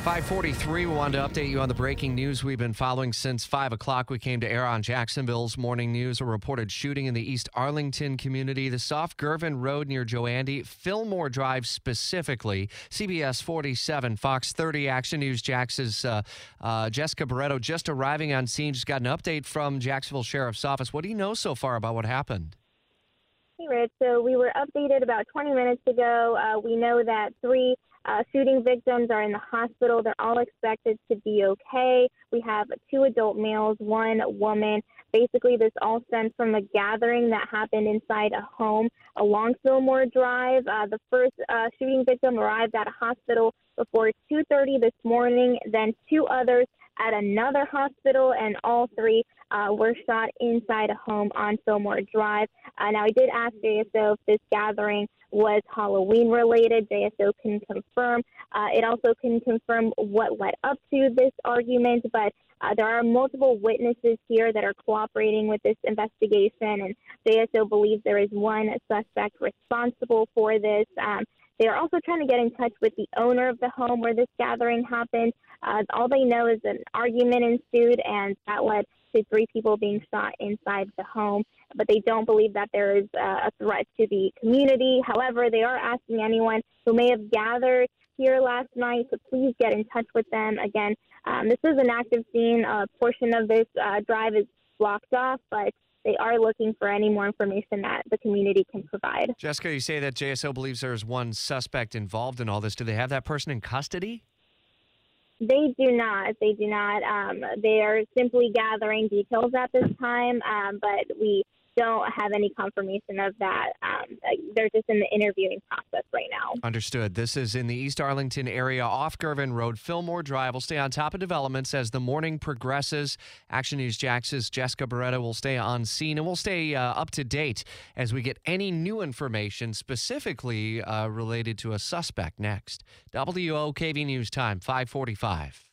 543, we wanted to update you on the breaking news we've been following since 5 o'clock. We came to air on Jacksonville's morning news. A reported shooting in the East Arlington community, the Soft Girvin Road near Joandy, Fillmore Drive specifically. CBS 47, Fox 30 Action News Jax's uh, uh, Jessica Barreto just arriving on scene. Just got an update from Jacksonville Sheriff's Office. What do you know so far about what happened? Hey, Rich. So we were updated about 20 minutes ago. Uh, we know that three uh, shooting victims are in the hospital. They're all expected to be okay. We have two adult males, one woman. Basically, this all stems from a gathering that happened inside a home along Fillmore Drive. Uh, the first uh, shooting victim arrived at a hospital before 2:30 this morning. Then two others at another hospital, and all three uh, were shot inside a home on Fillmore Drive. Uh, now, I did ask JSO if this gathering was Halloween related. JSO can confirm. Uh, it also can confirm what led up to this argument, but uh, there are multiple witnesses here that are cooperating with this investigation, and JSO believes there is one suspect responsible for this. Um, they are also trying to get in touch with the owner of the home where this gathering happened. Uh, all they know is an argument ensued, and that led to three people being shot inside the home. But they don't believe that there is uh, a threat to the community. However, they are asking anyone who may have gathered here last night to please get in touch with them. Again, um, this is an active scene. A portion of this uh, drive is blocked off, but they are looking for any more information that the community can provide. Jessica, you say that JSO believes there's one suspect involved in all this. Do they have that person in custody? They do not. They do not. Um, they are simply gathering details at this time, um, but we don't have any confirmation of that. They're just in the interviewing process right now. Understood. This is in the East Arlington area off Girvin Road, Fillmore Drive. We'll stay on top of developments as the morning progresses. Action News Jax's Jessica Barreto will stay on scene and we'll stay uh, up to date as we get any new information specifically uh, related to a suspect next. WOKV News Time, 545.